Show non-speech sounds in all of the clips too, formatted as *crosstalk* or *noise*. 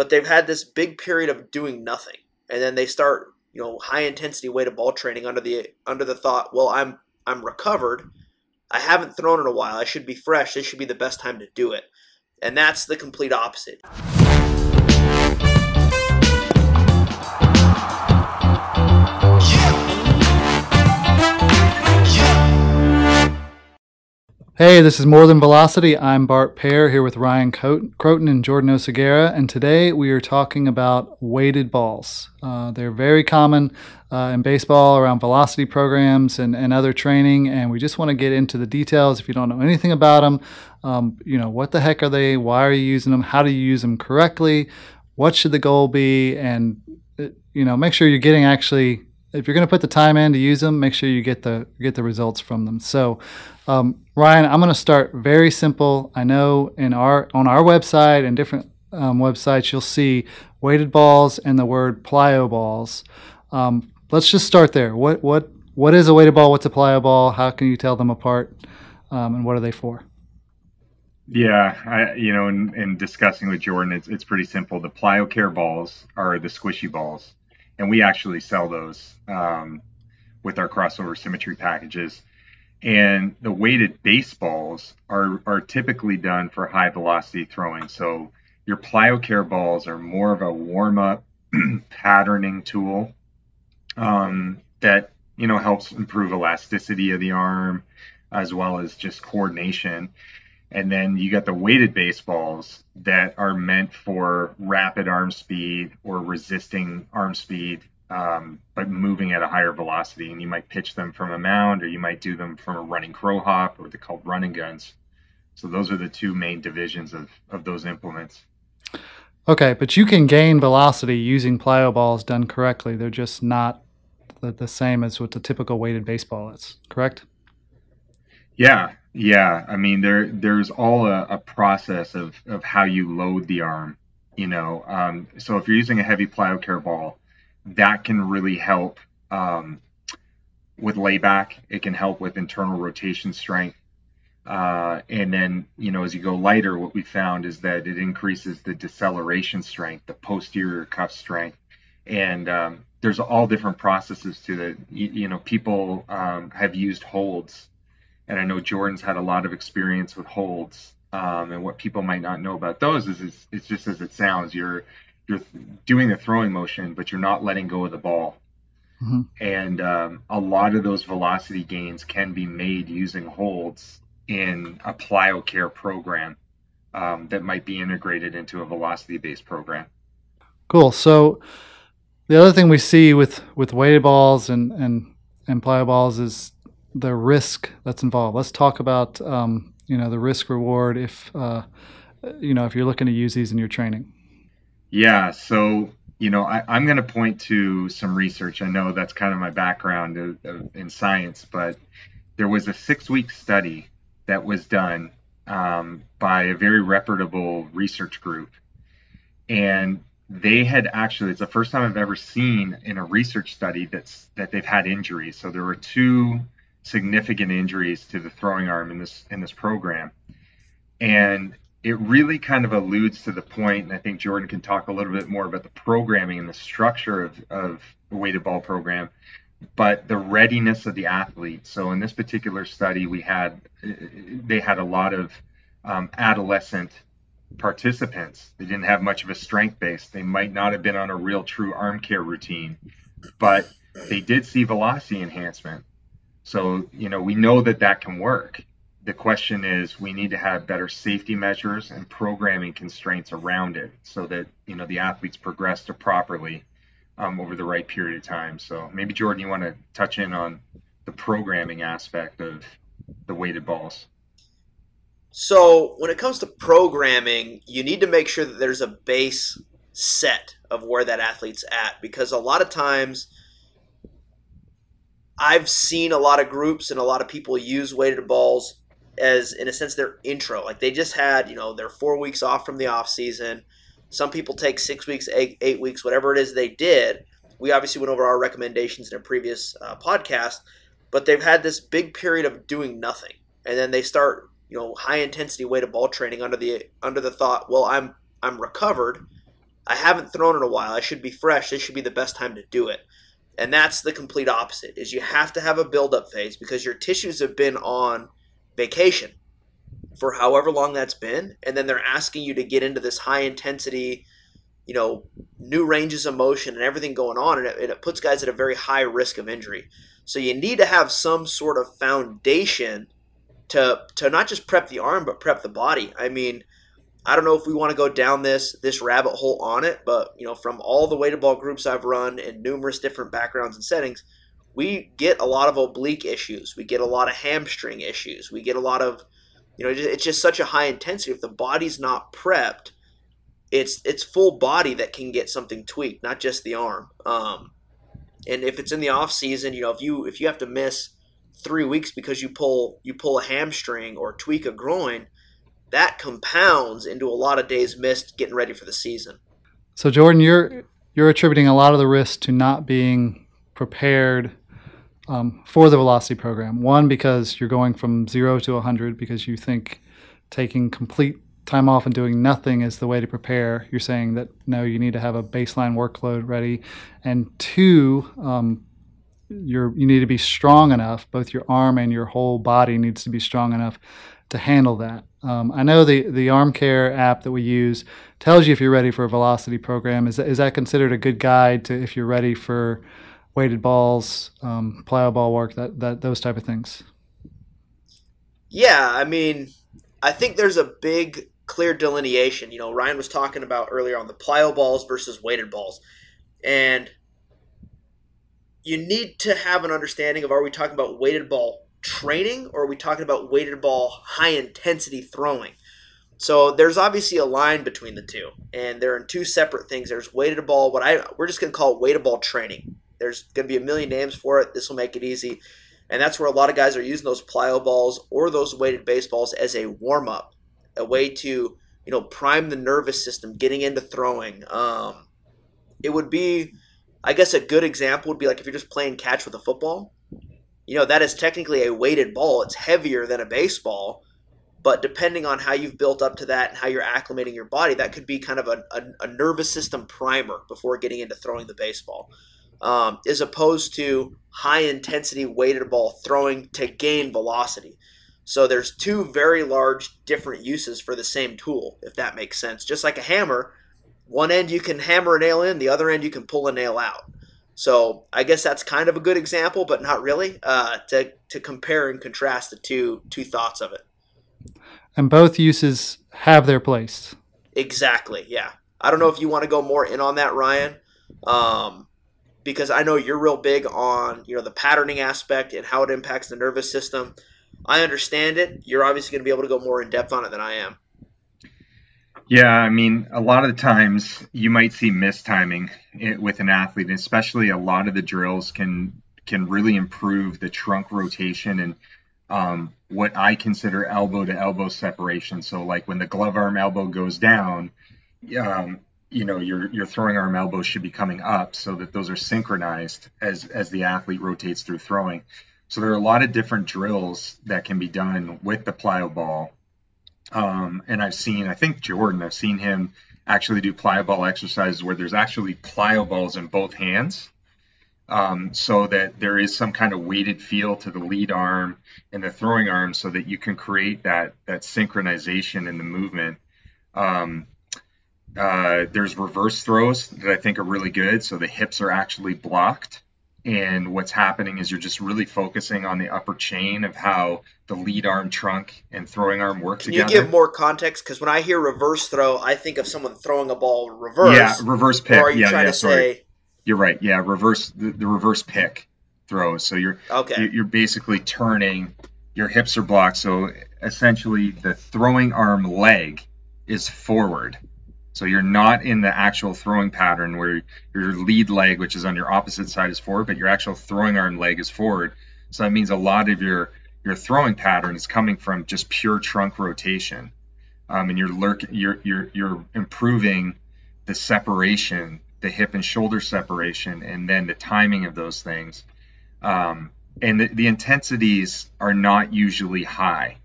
but they've had this big period of doing nothing, and then they start you know high intensity weighted ball training under the under the thought, well, I'm I'm recovered. I haven't thrown in a while. I should be fresh. This should be the best time to do it. And that's the complete opposite. Hey, this is More Than Velocity. I'm Bart Pear here with Ryan Crotin and Jordan Oseguera, and today we are talking about weighted balls. Uh, they're very common uh, in baseball around velocity programs and, and other training, and we just want to get into the details. If you don't know anything about them, um, you know, what the heck are they? Why are you using them? How do you use them correctly? What should the goal be? And, uh, you know, make sure you're getting actually if you're going to put the time in to use them, make sure you get the get the results from them. So, um, Ryan, I'm going to start very simple. I know in our on our website and different um, websites you'll see weighted balls and the word plyo balls. Um, let's just start there. What what what is a weighted ball? What's a plyo ball? How can you tell them apart? Um, and what are they for? Yeah, I, you know, in, in discussing with Jordan, it's it's pretty simple. The plyo care balls are the squishy balls and we actually sell those um, with our crossover symmetry packages. And the weighted baseballs are are typically done for high velocity throwing. So your PlyoCare balls are more of a warm up *clears throat* patterning tool um, that you know helps improve elasticity of the arm as well as just coordination. And then you got the weighted baseballs that are meant for rapid arm speed or resisting arm speed, um, but moving at a higher velocity. And you might pitch them from a mound or you might do them from a running crow hop or they're called running guns. So those are the two main divisions of, of those implements. Okay, but you can gain velocity using plyo balls done correctly. They're just not the, the same as what the typical weighted baseball is, correct? Yeah, yeah, I mean there there's all a, a process of of how you load the arm. You know, um, so if you're using a heavy plyo ball, that can really help um, with layback. It can help with internal rotation strength. Uh, and then, you know, as you go lighter, what we found is that it increases the deceleration strength, the posterior cuff strength. And um, there's all different processes to that. You, you know, people um, have used holds and I know Jordan's had a lot of experience with holds. Um, and what people might not know about those is it's, it's, just as it sounds. You're you're doing the throwing motion, but you're not letting go of the ball. Mm-hmm. And um, a lot of those velocity gains can be made using holds in a PlyoCare program um, that might be integrated into a velocity-based program. Cool. So the other thing we see with with weighted balls and and and plyo balls is the risk that's involved. Let's talk about um, you know the risk reward if uh, you know if you're looking to use these in your training. Yeah, so you know I, am going to point to some research. I know that's kind of my background of, of, in science, but there was a six-week study that was done um, by a very reputable research group, and they had actually it's the first time I've ever seen in a research study that's that they've had injuries. So there were two significant injuries to the throwing arm in this in this program. And it really kind of alludes to the point, and I think Jordan can talk a little bit more about the programming and the structure of, of the weighted ball program, but the readiness of the athlete. So in this particular study, we had they had a lot of um, adolescent participants. They didn't have much of a strength base. They might not have been on a real true arm care routine, but they did see velocity enhancement. So, you know, we know that that can work. The question is we need to have better safety measures and programming constraints around it so that, you know, the athletes progress to properly um, over the right period of time. So maybe, Jordan, you want to touch in on the programming aspect of the weighted balls. So, when it comes to programming, you need to make sure that there's a base set of where that athlete's at because a lot of times I've seen a lot of groups and a lot of people use weighted balls as, in a sense, their intro. Like they just had, you know, their four weeks off from the off season. Some people take six weeks, eight, eight weeks, whatever it is they did. We obviously went over our recommendations in a previous uh, podcast, but they've had this big period of doing nothing, and then they start, you know, high intensity weighted ball training under the under the thought, well, I'm I'm recovered. I haven't thrown in a while. I should be fresh. This should be the best time to do it. And that's the complete opposite. Is you have to have a build-up phase because your tissues have been on vacation for however long that's been, and then they're asking you to get into this high intensity, you know, new ranges of motion and everything going on, and it, and it puts guys at a very high risk of injury. So you need to have some sort of foundation to to not just prep the arm but prep the body. I mean, I don't know if we want to go down this this rabbit hole on it, but you know, from all the weighted ball groups I've run in numerous different backgrounds and settings, we get a lot of oblique issues. We get a lot of hamstring issues. We get a lot of, you know, it's just such a high intensity. If the body's not prepped, it's it's full body that can get something tweaked, not just the arm. Um, and if it's in the off season, you know, if you if you have to miss three weeks because you pull you pull a hamstring or tweak a groin, that compounds into a lot of days missed getting ready for the season. So Jordan, you're you're attributing a lot of the risk to not being prepared um, for the velocity program. One because you're going from zero to 100 because you think taking complete time off and doing nothing is the way to prepare. You're saying that no, you need to have a baseline workload ready, and two, um, you need to be strong enough. Both your arm and your whole body needs to be strong enough to handle that. Um, I know the the Arm Care app that we use tells you if you're ready for a velocity program. Is is that considered a good guide to if you're ready for weighted balls, um, plyo ball work, that that those type of things? Yeah, I mean, I think there's a big clear delineation. You know, Ryan was talking about earlier on the plyo balls versus weighted balls, and you need to have an understanding of are we talking about weighted ball training or are we talking about weighted ball high intensity throwing? So there's obviously a line between the two, and they're in two separate things. There's weighted ball, what I we're just gonna call weighted ball training. There's gonna be a million names for it. This will make it easy, and that's where a lot of guys are using those plyo balls or those weighted baseballs as a warm up, a way to you know prime the nervous system, getting into throwing. Um, it would be I guess a good example would be like if you're just playing catch with a football. You know, that is technically a weighted ball. It's heavier than a baseball, but depending on how you've built up to that and how you're acclimating your body, that could be kind of a, a, a nervous system primer before getting into throwing the baseball. Um, as opposed to high intensity weighted ball throwing to gain velocity. So there's two very large different uses for the same tool, if that makes sense. Just like a hammer, one end you can hammer a nail in, the other end you can pull a nail out. So I guess that's kind of a good example, but not really uh, to to compare and contrast the two two thoughts of it. And both uses have their place. Exactly. Yeah. I don't know if you want to go more in on that, Ryan, um, because I know you're real big on you know the patterning aspect and how it impacts the nervous system. I understand it. You're obviously going to be able to go more in depth on it than I am. Yeah, I mean, a lot of the times you might see mistiming with an athlete, especially a lot of the drills can can really improve the trunk rotation and um, what I consider elbow to elbow separation. So, like when the glove arm elbow goes down, um, you know, your your throwing arm elbow should be coming up so that those are synchronized as as the athlete rotates through throwing. So there are a lot of different drills that can be done with the plyo ball um, and I've seen, I think Jordan, I've seen him actually do plyo ball exercises where there's actually plyo balls in both hands. Um, so that there is some kind of weighted feel to the lead arm and the throwing arm so that you can create that that synchronization in the movement. Um, uh, there's reverse throws that I think are really good. So the hips are actually blocked and what's happening is you're just really focusing on the upper chain of how the lead arm trunk and throwing arm work Can together. you give more context? Because when I hear reverse throw, I think of someone throwing a ball reverse. Yeah, reverse pick. Or are you yeah, trying yeah, to sorry. say? You're right. Yeah, reverse the, the reverse pick throws. So you're Okay. you're basically turning. Your hips are blocked. So essentially, the throwing arm leg is forward. So you're not in the actual throwing pattern where your lead leg, which is on your opposite side, is forward, but your actual throwing arm leg is forward. So that means a lot of your your throwing pattern is coming from just pure trunk rotation, um, and you're lurk you're you're you're improving the separation, the hip and shoulder separation, and then the timing of those things. Um, and the, the intensities are not usually high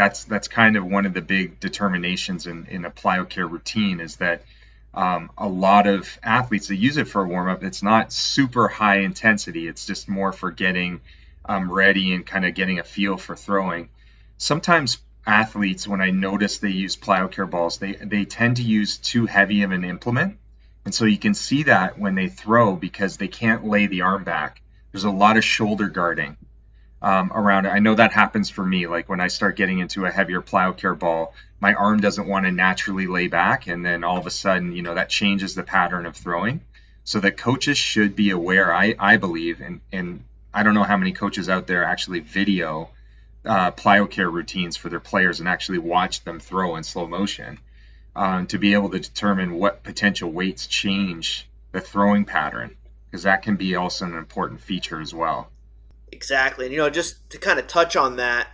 that's that's kind of one of the big determinations in, in a plyocare routine is that um, a lot of athletes that use it for a warm up. It's not super high intensity. It's just more for getting um, ready and kind of getting a feel for throwing. Sometimes athletes, when I notice they use PlyoCare balls, they they tend to use too heavy of an implement, and so you can see that when they throw because they can't lay the arm back. There's a lot of shoulder guarding um, around it. I know that happens for me. Like when I start getting into a heavier PlyoCare ball, my arm doesn't want to naturally lay back, and then all of a sudden, you know, that changes the pattern of throwing. So that coaches should be aware. I I believe, and and I don't know how many coaches out there actually video uh, PlyoCare routines for their players and actually watch them throw in slow motion um, to be able to determine what potential weights change the throwing pattern because that can be also an important feature as well. Exactly. And, you know, just to kind of touch on that,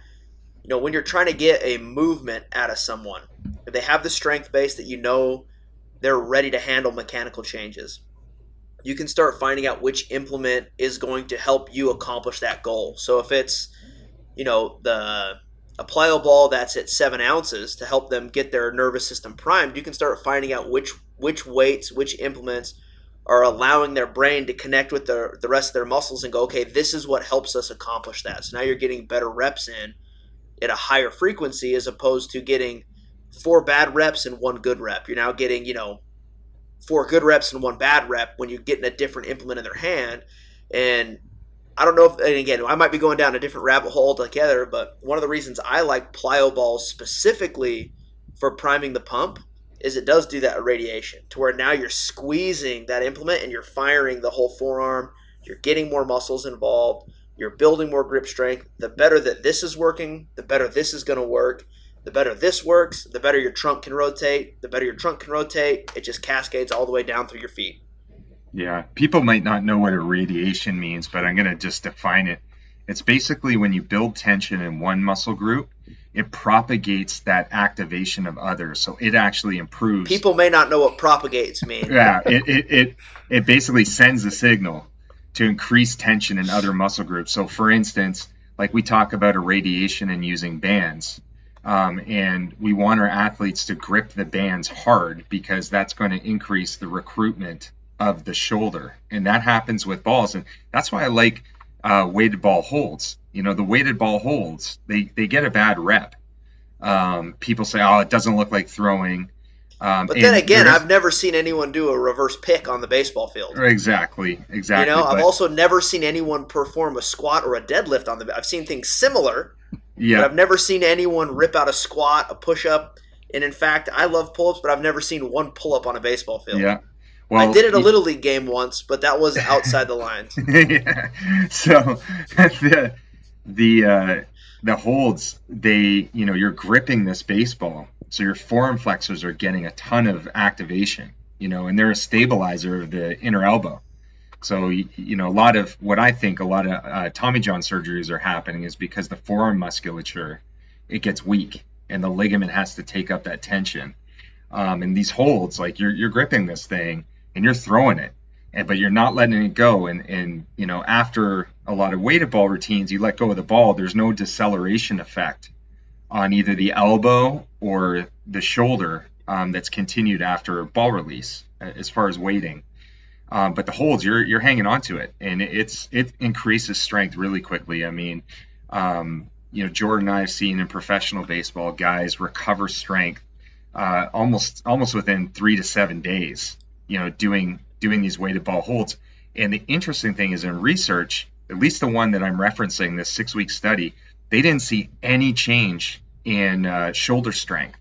you know, when you're trying to get a movement out of someone, if they have the strength base that you know they're ready to handle mechanical changes, you can start finding out which implement is going to help you accomplish that goal. So if it's, you know, the a plyo ball that's at seven ounces to help them get their nervous system primed, you can start finding out which which weights, which implements are allowing their brain to connect with the, the rest of their muscles and go, okay, this is what helps us accomplish that. So now you're getting better reps in at a higher frequency as opposed to getting four bad reps and one good rep. You're now getting, you know, four good reps and one bad rep when you're getting a different implement in their hand. And I don't know if, and again, I might be going down a different rabbit hole altogether, but one of the reasons I like plyo balls specifically for priming the pump is it does do that irradiation to where now you're squeezing that implement and you're firing the whole forearm. You're getting more muscles involved. You're building more grip strength. The better that this is working, the better this is going to work. The better this works, the better your trunk can rotate. The better your trunk can rotate, it just cascades all the way down through your feet. Yeah, people might not know what irradiation means, but I'm going to just define it. It's basically when you build tension in one muscle group, it propagates that activation of others. So it actually improves. People may not know what propagates means. yeah, it, it, it, it basically sends a signal to increase tension in other muscle groups. So, for instance, like we talk about irradiation and using bands. Um, and we want our athletes to grip the bands hard because that's going to increase the recruitment of the shoulder. And that happens with balls. And that's why I like uh, weighted ball holds. You know, the weighted ball holds, they, they get a bad rep. Um, people say, oh, it doesn't look like throwing. Um, but then again, I've never seen anyone do a reverse pick on the baseball field. Exactly, exactly. You know, I've also never seen anyone perform a squat or a deadlift on the. I've seen things similar. Yeah. But I've never seen anyone rip out a squat, a push up, and in fact, I love pull ups, but I've never seen one pull up on a baseball field. Yeah. Well, I did it a little league game once, but that was outside the *laughs* lines. *laughs* yeah. So *laughs* the the uh, the holds, they you know you're gripping this baseball, so your forearm flexors are getting a ton of activation. You know, and they're a stabilizer of the inner elbow. So you know a lot of what I think a lot of uh, Tommy John surgeries are happening is because the forearm musculature it gets weak and the ligament has to take up that tension. Um, and these holds, like you're you're gripping this thing and you're throwing it, and but you're not letting it go. And and you know after a lot of weighted ball routines, you let go of the ball. There's no deceleration effect on either the elbow or the shoulder um, that's continued after ball release as far as weighting. Um, but the holds, you're you're hanging on to it, and it's it increases strength really quickly. I mean, um, you know, Jordan and I have seen in professional baseball guys recover strength uh, almost almost within three to seven days you know, doing doing these weighted ball holds. And the interesting thing is in research, at least the one that I'm referencing, this six week study, they didn't see any change in uh, shoulder strength.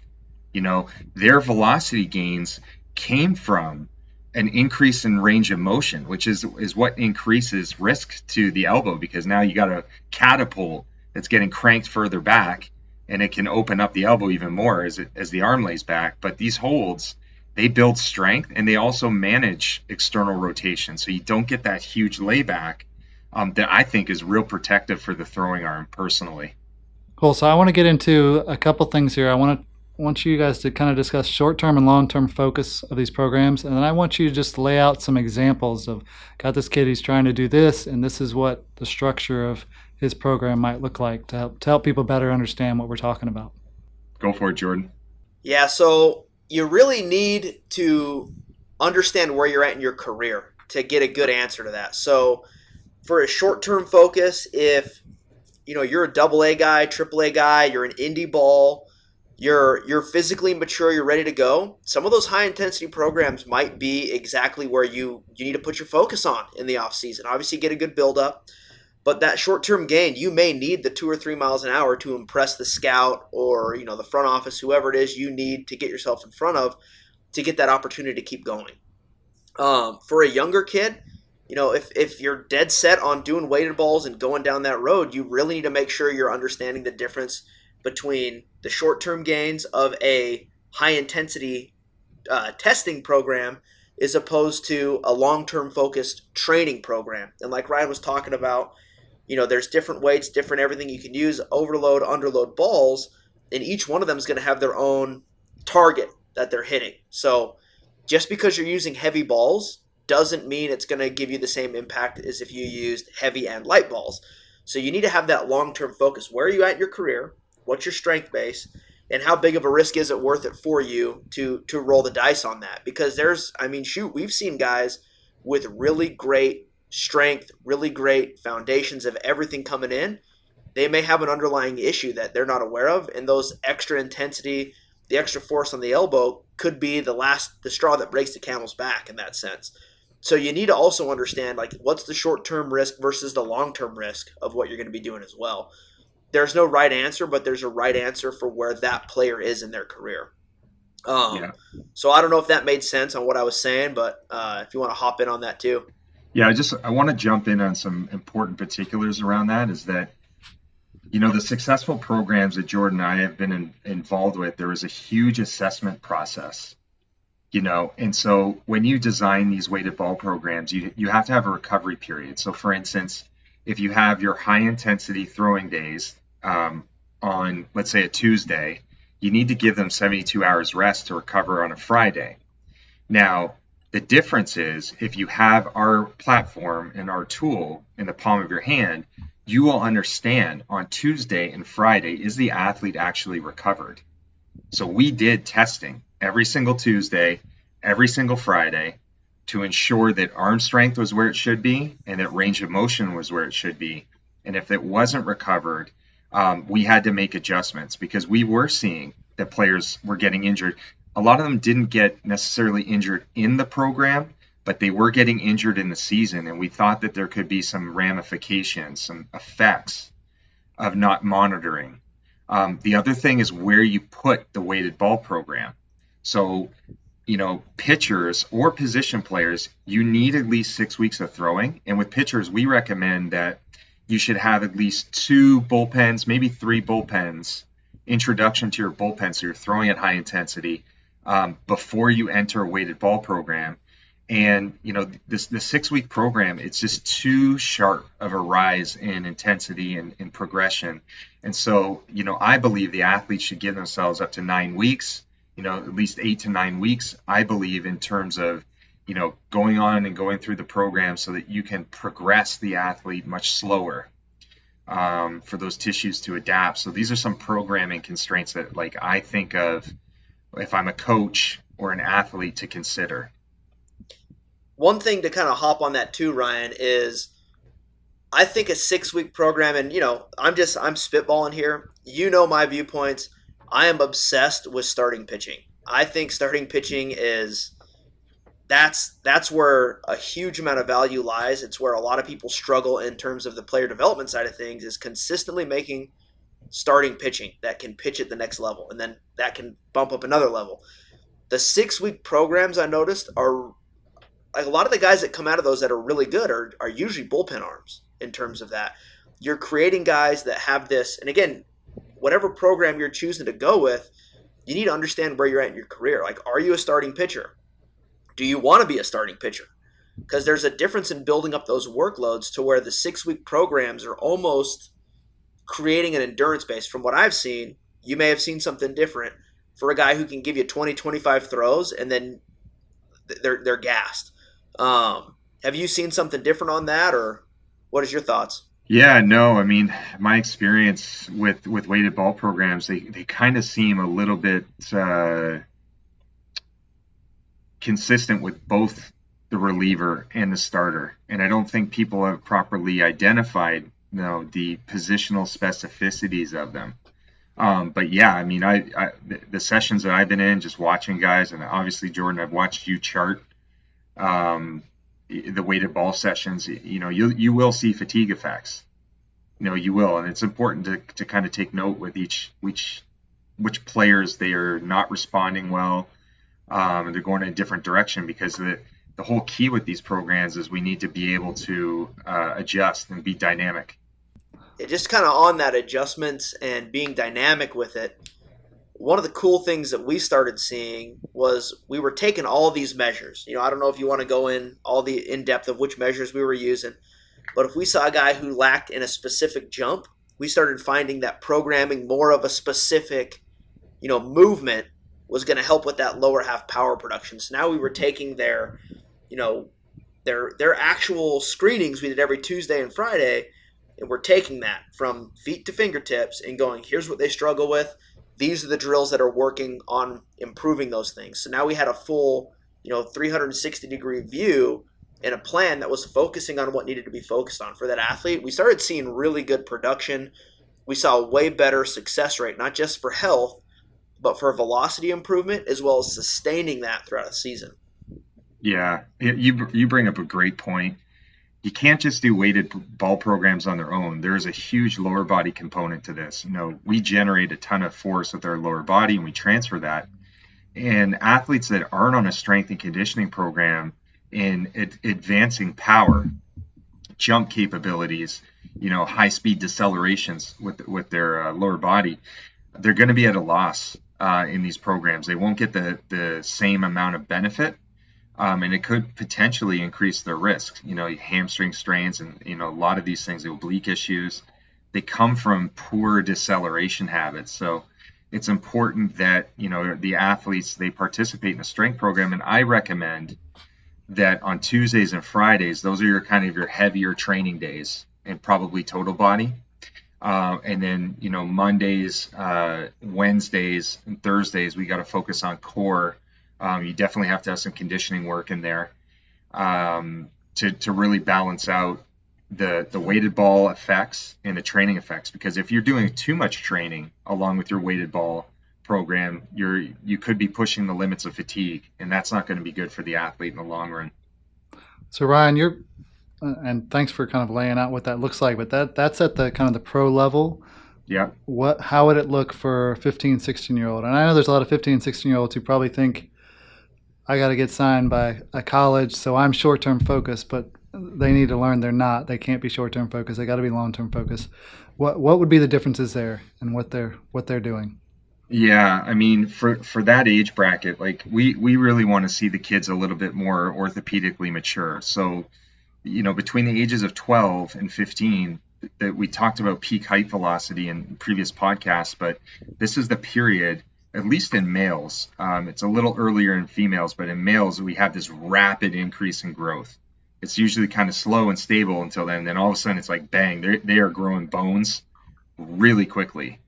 You know, their velocity gains came from an increase in range of motion, which is is what increases risk to the elbow because now you got a catapult that's getting cranked further back, and it can open up the elbow even more as it, as the arm lays back. But these holds they build strength and they also manage external rotation. So you don't get that huge layback um, that I think is real protective for the throwing arm personally. Cool. So I want to get into a couple things here. I want to want you guys to kind of discuss short-term and long-term focus of these programs, and then I want you to just lay out some examples of got this kid he's trying to do this, and this is what the structure of his program might look like to help to help people better understand what we're talking about. Go for it, Jordan. Yeah. So you really need to understand where you're at in your career to get a good answer to that. So, for a short term focus, if you know you're a double A guy, triple A guy, you're an indie ball, you're you're physically mature, you're ready to go. Some of those high intensity programs might be exactly where you you need to put your focus on in the off season. Obviously, get a good build up, but that short term gain, you may need the two or three miles an hour to impress the scout or you know the front office, whoever it is you need to get yourself in front of to get that opportunity to keep going. Um, for a younger kid, you know, if, if you're dead set on doing weighted balls and going down that road, you really need to make sure you're understanding the difference between the short term gains of a high intensity uh, testing program as opposed to a long term focused training program. And like Ryan was talking about, you know, there's different weights, different everything you can use, overload, underload balls, and each one of them is going to have their own target that they're hitting. So just because you're using heavy balls doesn't mean it's going to give you the same impact as if you used heavy and light balls. So you need to have that long term focus. Where are you at in your career? What's your strength base? And how big of a risk is it worth it for you to to roll the dice on that? Because there's, I mean, shoot, we've seen guys with really great strength, really great foundations of everything coming in. They may have an underlying issue that they're not aware of, and those extra intensity, the extra force on the elbow could be the last the straw that breaks the camel's back in that sense. So you need to also understand like what's the short-term risk versus the long-term risk of what you're going to be doing as well. There's no right answer, but there's a right answer for where that player is in their career. Um, yeah. So I don't know if that made sense on what I was saying, but uh, if you want to hop in on that too. Yeah, I just I want to jump in on some important particulars around that. Is that you know, the successful programs that Jordan and I have been in, involved with, there is a huge assessment process, you know, and so when you design these weighted ball programs, you, you have to have a recovery period. So, for instance, if you have your high intensity throwing days um, on, let's say, a Tuesday, you need to give them 72 hours rest to recover on a Friday. Now, the difference is if you have our platform and our tool in the palm of your hand, you will understand on Tuesday and Friday is the athlete actually recovered. So we did testing every single Tuesday, every single Friday to ensure that arm strength was where it should be and that range of motion was where it should be. And if it wasn't recovered, um, we had to make adjustments because we were seeing that players were getting injured. A lot of them didn't get necessarily injured in the program, but they were getting injured in the season, and we thought that there could be some ramifications, some effects of not monitoring. Um, the other thing is where you put the weighted ball program. So, you know, pitchers or position players, you need at least six weeks of throwing. And with pitchers, we recommend that you should have at least two bullpens, maybe three bullpens, introduction to your bullpen. So you're throwing at high intensity um, before you enter a weighted ball program. And you know this the six week program it's just too sharp of a rise in intensity and, and progression. And so you know i believe the athletes should give themselves up to nine weeks you know at least eight to nine weeks i believe in terms of you know going on and going through the program so that you can progress the athlete much slower um, for those tissues to adapt. So these are some programming constraints that like i think of if i'm a coach or an athlete to consider one thing to kind of hop on that too, Ryan, is I think a six week program, and you know, I'm just I'm spitballing here. You know my viewpoints. I am obsessed with starting pitching. I think starting pitching is that's that's where a huge amount of value lies. It's where a lot of people struggle in terms of the player development side of things is consistently making starting pitching that can pitch at the next level and then that can bump up another level. The 6 week programs I noticed are like a lot of the guys that come out of those that are really good are, are usually bullpen arms in terms of that. You're creating guys that have this, and again, whatever program you're choosing to go with, you need to understand where you're at in your career. Like, are you a starting pitcher? Do you want to be a starting pitcher? Because there's a difference in building up those workloads to where the six week programs are almost creating an endurance base. From what I've seen, you may have seen something different for a guy who can give you 20, 25 throws and then they're, they're gassed. Um, have you seen something different on that, or what is your thoughts? Yeah, no, I mean, my experience with with weighted ball programs, they they kind of seem a little bit uh, consistent with both the reliever and the starter. And I don't think people have properly identified you know, the positional specificities of them. Um, but yeah, I mean, I, I, the sessions that I've been in, just watching guys, and obviously Jordan, I've watched you chart um, the weighted ball sessions. You know, you you will see fatigue effects. You know, you will, and it's important to, to kind of take note with each which which players they are not responding well, um, they're going in a different direction because the the whole key with these programs is we need to be able to uh, adjust and be dynamic. It just kind of on that adjustments and being dynamic with it. One of the cool things that we started seeing was we were taking all these measures. You know, I don't know if you want to go in all the in depth of which measures we were using, but if we saw a guy who lacked in a specific jump, we started finding that programming more of a specific, you know, movement was going to help with that lower half power production. So now we were taking their you know, their their actual screenings we did every Tuesday and Friday, and we're taking that from feet to fingertips and going, here's what they struggle with. These are the drills that are working on improving those things. So now we had a full, you know, 360 degree view and a plan that was focusing on what needed to be focused on for that athlete. We started seeing really good production. We saw a way better success rate, not just for health, but for velocity improvement as well as sustaining that throughout a season. Yeah, you you bring up a great point. You can't just do weighted ball programs on their own. There is a huge lower body component to this. You know, we generate a ton of force with our lower body, and we transfer that. And athletes that aren't on a strength and conditioning program in ad- advancing power, jump capabilities, you know, high speed decelerations with with their uh, lower body, they're going to be at a loss uh, in these programs. They won't get the the same amount of benefit um, and it could potentially increase their risk. You know, hamstring strains and you know a lot of these things, oblique issues, they come from poor deceleration habits. So it's important that you know the athletes they participate in a strength program, and I recommend that on Tuesdays and Fridays, those are your kind of your heavier training days, and probably total body. Uh, and then you know Mondays, uh, Wednesdays, and Thursdays we got to focus on core um, you definitely have to have some conditioning work in there um, to, to really balance out the the weighted ball effects and the training effects. Because if you're doing too much training along with your weighted ball program, you're you could be pushing the limits of fatigue, and that's not going to be good for the athlete in the long run. So Ryan, you're and thanks for kind of laying out what that looks like, but that that's at the kind of the pro level. Yeah. What how would it look for 15, 16 year old? And I know there's a lot of 15, 16 year olds who probably think I got to get signed by a college, so I'm short term focused, but they need to learn they're not. They can't be short term focused. They got to be long term focused. What what would be the differences there and what they're what they're doing? Yeah, I mean, for for that age bracket, like we we really want to see the kids a little bit more orthopedically mature. So, you know, between the ages of 12 and 15, that we talked about peak height velocity in previous podcasts, but this is the period at least in males. Um, it's a little earlier in females, but in males, we have this rapid increase in growth. It's usually kind of slow and stable until then. Then all of a sudden, it's like bang, they are growing bones really quickly.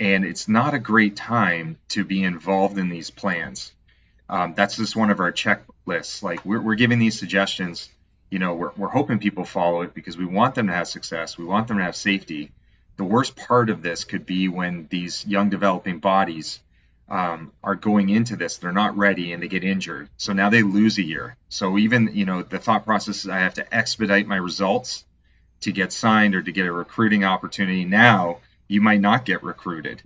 And it's not a great time to be involved in these plans. Um, that's just one of our checklists. Like we're, we're giving these suggestions. You know, we're, we're hoping people follow it because we want them to have success. We want them to have safety. The worst part of this could be when these young developing bodies um, are going into this, they're not ready and they get injured. So now they lose a year. So even, you know, the thought process is I have to expedite my results to get signed or to get a recruiting opportunity. Now you might not get recruited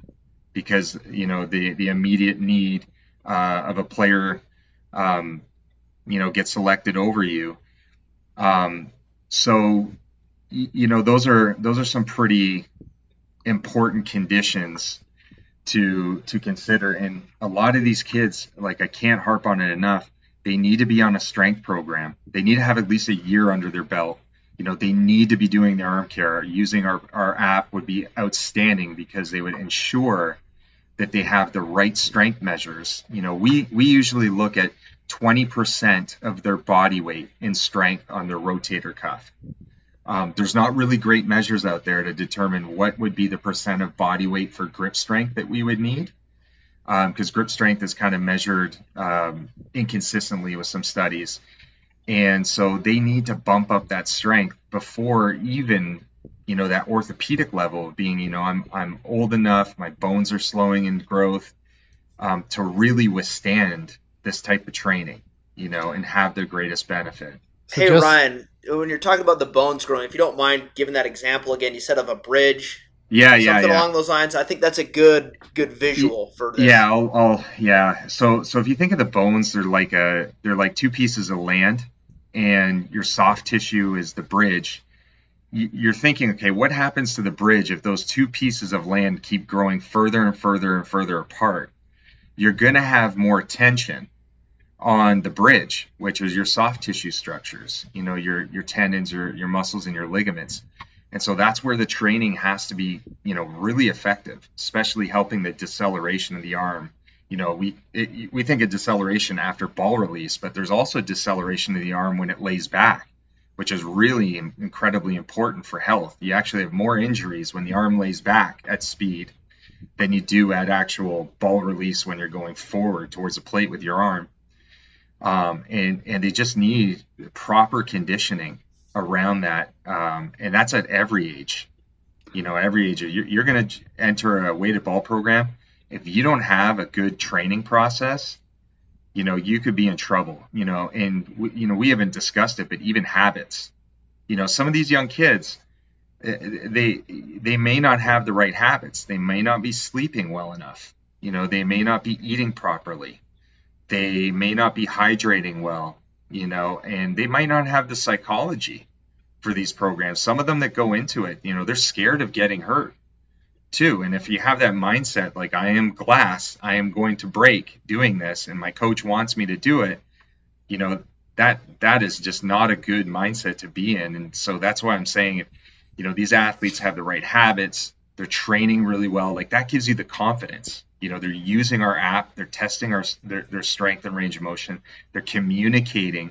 because, you know, the, the immediate need uh, of a player, um, you know, gets selected over you. Um, so, you know, those are, those are some pretty important conditions to to consider. And a lot of these kids like i can't harp on it enough. They need to be on a strength program. They need to have at least a year under their belt. You know they need to be doing their arm care. Using our, our app would be outstanding because they would ensure that they have the right strength measures. You know we we usually look at 20% of their body weight in strength on their rotator cuff um, there's not really great measures out there to determine what would be the percent of body weight for grip strength that we would need. because um, grip strength is kind of measured um, inconsistently with some studies. And so they need to bump up that strength before even, you know, that orthopedic level of being, you know, I'm, I'm old enough, my bones are slowing in growth um, to really withstand this type of training, you know, and have the greatest benefit. So hey, just... Ryan, when you're talking about the bones growing, if you don't mind giving that example again, you said of a bridge yeah, yeah, something yeah. along those lines. I think that's a good good visual for this. Yeah, I'll, I'll, yeah. So so if you think of the bones, they're like a they're like two pieces of land, and your soft tissue is the bridge. You're thinking, okay, what happens to the bridge if those two pieces of land keep growing further and further and further apart? You're going to have more tension on the bridge, which is your soft tissue structures. You know, your your tendons, your your muscles, and your ligaments and so that's where the training has to be, you know, really effective, especially helping the deceleration of the arm. You know, we it, we think of deceleration after ball release, but there's also deceleration of the arm when it lays back, which is really incredibly important for health. You actually have more injuries when the arm lays back at speed than you do at actual ball release when you're going forward towards a plate with your arm. Um, and and they just need proper conditioning around that, um, and that's at every age. You know, every age. You're, you're going to enter a weighted ball program. If you don't have a good training process, you know, you could be in trouble. You know, and we, you know we haven't discussed it, but even habits. You know, some of these young kids, eh, they they may not have the right habits. They may not be sleeping well enough. You know, they may not be eating properly. They may not be hydrating well you know, and they might not have the psychology for these programs. Some of them that go into it, you know, they're scared of getting hurt too. And if you have that mindset, like I am glass, I am going to break doing this, and my coach wants me to do it, you know, that that is just not a good mindset to be in. And so that's why I'm saying, you know, these athletes have the right habits, they're training really well, like that gives you the confidence you know they're using our app they're testing our their, their strength and range of motion they're communicating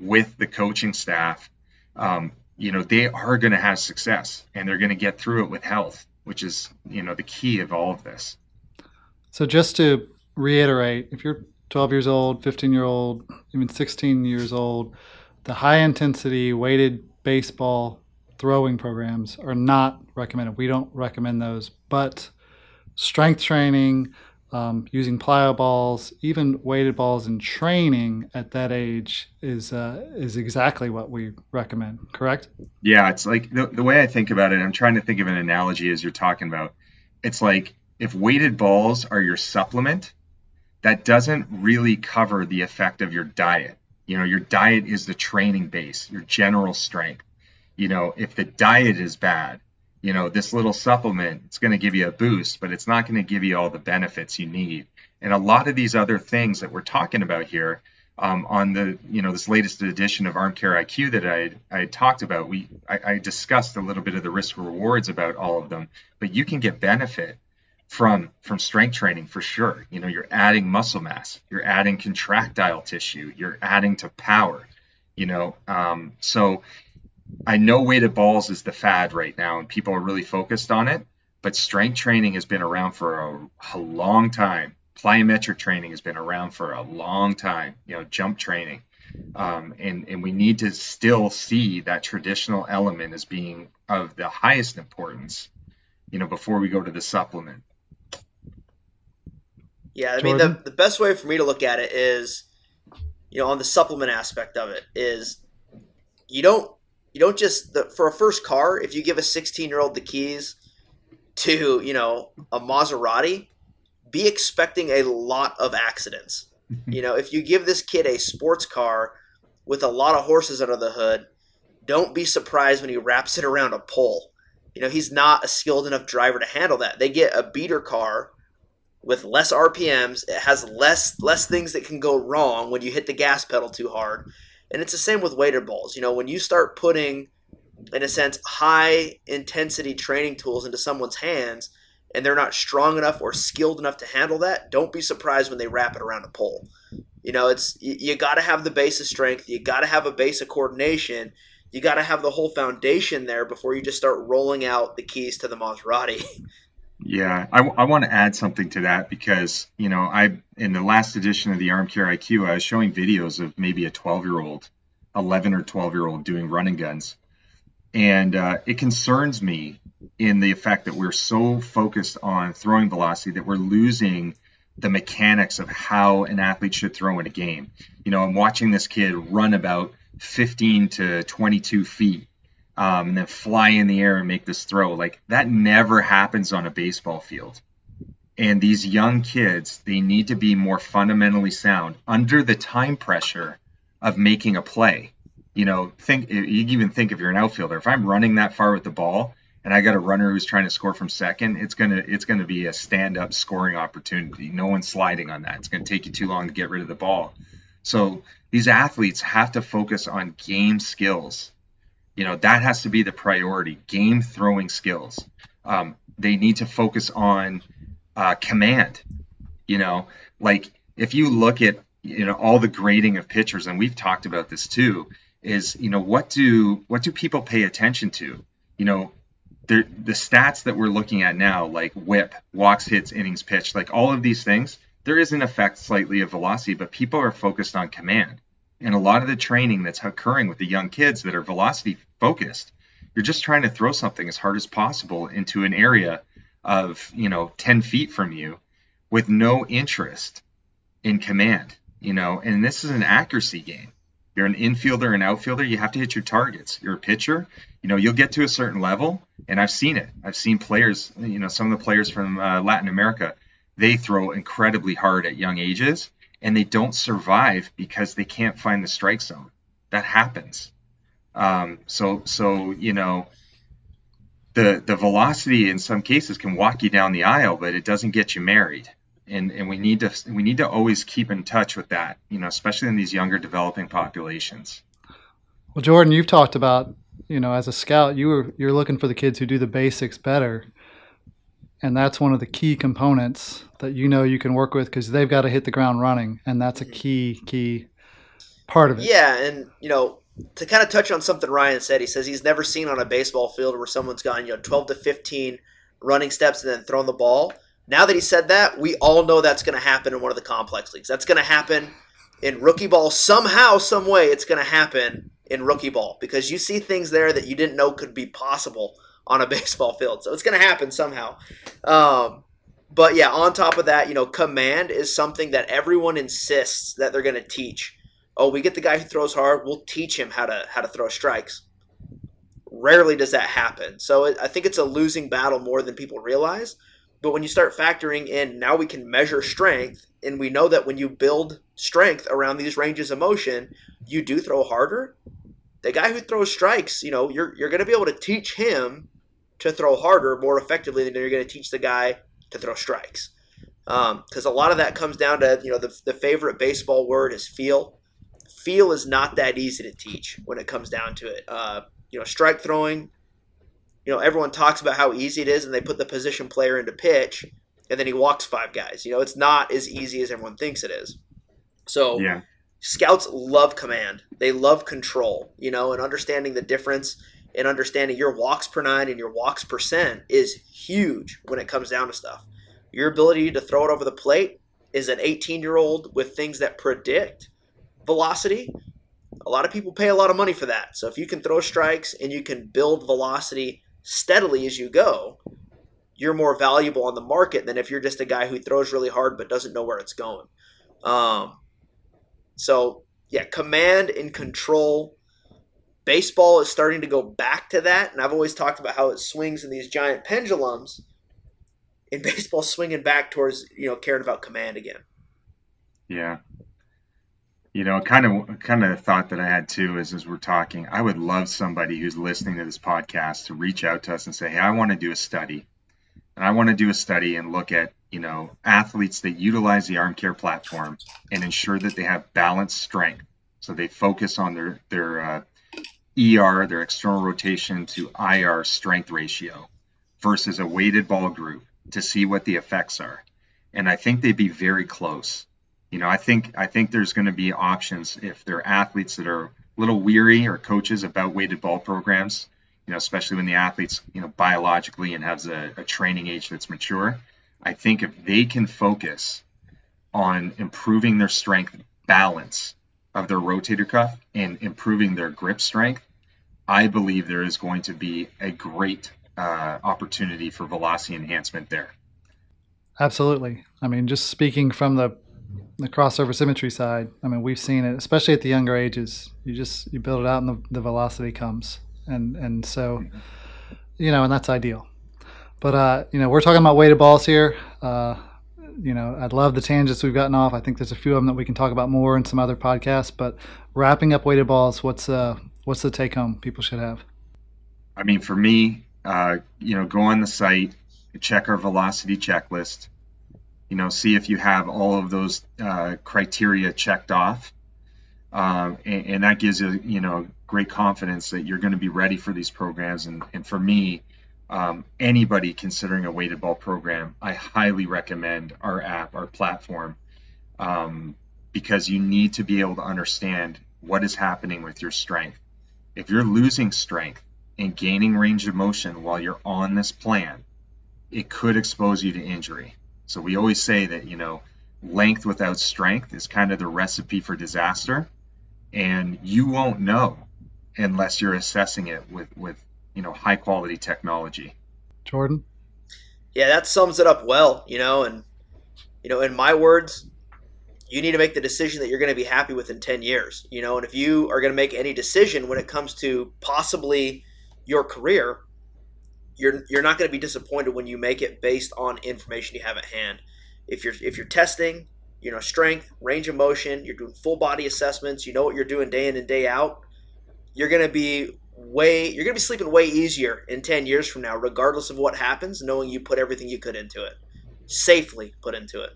with the coaching staff um, you know they are going to have success and they're going to get through it with health which is you know the key of all of this. So just to reiterate if you're 12 years old 15 year old even 16 years old the high intensity weighted baseball throwing programs are not recommended. We don't recommend those but strength training, um, using plyo balls, even weighted balls in training at that age is uh, is exactly what we recommend. Correct? Yeah, it's like the, the way I think about it. I'm trying to think of an analogy as you're talking about. It's like if weighted balls are your supplement, that doesn't really cover the effect of your diet. You know, your diet is the training base, your general strength. You know, if the diet is bad, you know, this little supplement, it's going to give you a boost, but it's not going to give you all the benefits you need. And a lot of these other things that we're talking about here um, on the, you know, this latest edition of Arm Care IQ that I, I talked about, we, I, I discussed a little bit of the risk rewards about all of them, but you can get benefit from from strength training for sure. You know, you're adding muscle mass, you're adding contractile tissue, you're adding to power. You know, um, so I know weighted balls is the fad right now, and people are really focused on it. But strength training has been around for a, a long time. Plyometric training has been around for a long time. You know, jump training, um, and and we need to still see that traditional element as being of the highest importance. You know, before we go to the supplement. Yeah, I Jordan? mean the the best way for me to look at it is, you know, on the supplement aspect of it is, you don't you don't just the, for a first car if you give a 16 year old the keys to you know a maserati be expecting a lot of accidents. *laughs* You know if you give this kid a sports car with a lot of horses under the hood don't be surprised when he wraps it around a pole. You know he's not a skilled enough driver to handle that. They get a beater car with less rpms it has less less things that can go wrong when you hit the gas pedal too hard and it's the same with weighted balls. You know, when you start putting, in a sense, high intensity training tools into someone's hands and they're not strong enough or skilled enough to handle that, don't be surprised when they wrap it around a pole. You know, it's you, you got to have the base of strength, you got to have a base of coordination, you got to have the whole foundation there before you just start rolling out the keys to the Maserati. *laughs* Yeah, I, I want to add something to that because you know I in the last edition of the Arm Care IQ I was showing videos of maybe a 12 year old, 11 or 12 year old doing running guns, and uh, it concerns me in the effect that we're so focused on throwing velocity that we're losing the mechanics of how an athlete should throw in a game. You know, I'm watching this kid run about 15 to 22 feet um, and then fly in the air and make this throw. Like that never happens on a baseball field. And these young kids, they need to be more fundamentally sound under the time pressure of making a play. You know, think you even think if you're an outfielder, if I'm running that far with the ball and I got a runner who's trying to score from second, it's gonna it's gonna be a stand up scoring opportunity. No one's sliding on that. It's gonna take you too long to get rid of the ball. So these athletes have to focus on game skills you know, that has to be the priority game throwing skills. Um, they need to focus on uh, command. You know, like if you look at, you know, all the grading of pitchers, and we've talked about this too, is, you know, what do what do people pay attention to? You know, the the stats that we're looking at now, like whip, walks, hits, innings pitched, like all of these things, there is an effect slightly of velocity, but people are focused on command and a lot of the training that's occurring with the young kids that are velocity focused you're just trying to throw something as hard as possible into an area of you know 10 feet from you with no interest in command you know? And this is an accuracy game. You're an infielder and outfielder you have to hit your targets. You're a pitcher you know you'll get to a certain level and i've seen it. I've seen players you know some of the players from uh, latin america they throw incredibly hard at young ages and they don't survive because they can't find the strike zone. That happens. Um, so so you know the the velocity in some cases can walk you down the aisle, but it doesn't get you married. And and we need to we need to always keep in touch with that, you know, especially in these younger developing populations. Well, Jordan, you've talked about, you know, as a scout, you were you're looking for the kids who do the basics better and that's one of the key components that you know you can work with because they've got to hit the ground running, and that's a mm-hmm. key key part of it. Yeah, and you know to kind of touch on something Ryan said, he says he's never seen on a baseball field where someone's gone you know twelve to fifteen running steps and then thrown the ball. Now that he said that, we all know that's going to happen in one of the complex leagues. That's going to happen in rookie ball somehow, some way. It's going to happen in rookie ball because you see things there that you didn't know could be possible on a *laughs* baseball field. So it's going to happen somehow. Um, but yeah, on top of that, you know, command is something that everyone insists that they're going to teach. Oh, we get the guy who throws hard. We'll teach him how to how to throw strikes. Rarely does that happen. So it, I think it's a losing battle more than people realize. But when you start factoring in, now we can measure strength, and we know that when you build strength around these ranges of motion, you do throw harder. The guy who throws strikes, you know, you're you're going to be able to teach him to throw harder more effectively than you're going to teach the guy to throw strikes. Because um, a lot of that comes down to, you know, the, the favorite baseball word is feel. Feel is not that easy to teach when it comes down to it. Uh, you know, strike throwing, you know, everyone talks about how easy it is and they put the position player into pitch and then he walks five guys. You know, it's not as easy as everyone thinks it is. So, yeah. scouts love command. They love control, you know, and understanding the difference and understanding your walks per nine and your walks percent is huge when it comes down to stuff. Your ability to throw it over the plate is an 18 year old with things that predict velocity. A lot of people pay a lot of money for that. So if you can throw strikes and you can build velocity steadily as you go, you're more valuable on the market than if you're just a guy who throws really hard but doesn't know where it's going. Um, so yeah, command and control baseball is starting to go back to that, and I've always talked about how it swings in these giant pendulums. And *laughs* baseball swinging back towards you know caring about command again. Yeah. You know, kind of kind of the thought that I had too is as we're talking, I would love somebody who's listening to this podcast to reach out to us and say, "Hey, I want to do a study, and I want to do a study and look at you know athletes that utilize the arm care platform and ensure that they have balanced strength, so they focus on their their uh, ER, their external rotation to IR strength ratio, versus a weighted ball group to see what the effects are. And I think they'd be very close. You know, I think I think there's going to be options if they're athletes that are a little weary or coaches about weighted ball programs. you know, especially when the athlete's, you know, biologically and has a, a training age that's mature. I think if they can focus on improving their strength balance of their rotator cuff and improving their grip strength, I believe there is going to be a great uh, opportunity for velocity enhancement there. Absolutely. I mean, just speaking from the the crossover symmetry side, I mean, we've seen it, especially at the younger ages. You just you build it out, and the, the velocity comes, and and so, you know, and that's ideal. But uh, you know, we're talking about weighted balls here. Uh, you know, I'd love the tangents we've gotten off. I think there's a few of them that we can talk about more in some other podcasts. But wrapping up weighted balls, what's uh, what's the take home people should have? I mean, for me, uh, you know, go on the site, check our velocity checklist. You know, see if you have all of those uh, criteria checked off, um, and, and, that gives you, you know, great confidence that you're going to be ready for these programs. And, and for me, um, anybody considering a weighted ball program, I highly recommend our app, our platform, um, because you need to be able to understand what is happening with your strength. If you're losing strength and gaining range of motion while you're on this plan, it could expose you to injury. So we always say that, you know, length without strength is kind of the recipe for disaster. And you won't know unless you're assessing it with, with you know high quality technology. Jordan. Yeah, that sums it up well. You know, and you know, in my words, you need to make the decision that you're going to be happy with in 10 years. You know, and if you are going to make any decision when it comes to possibly your career, you're you're not going to be disappointed when you make it based on information you have at hand. If you're if you're testing, you know, strength, range of motion, you're doing full body assessments, you know what you're doing day in and day out, you're going to be way you're going to be sleeping way easier in 10 years from now regardless of what happens knowing you put everything you could into it. Safely put into it.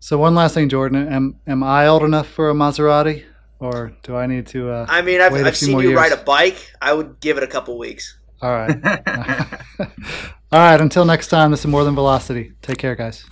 So one last thing jordan. Am, am i old enough for a maserati? Or do i need to uh, i mean i've, I've seen you years? ride a bike. I would give it a couple weeks. All right. *laughs* *laughs* All right until next time this is more than velocity. Take care guys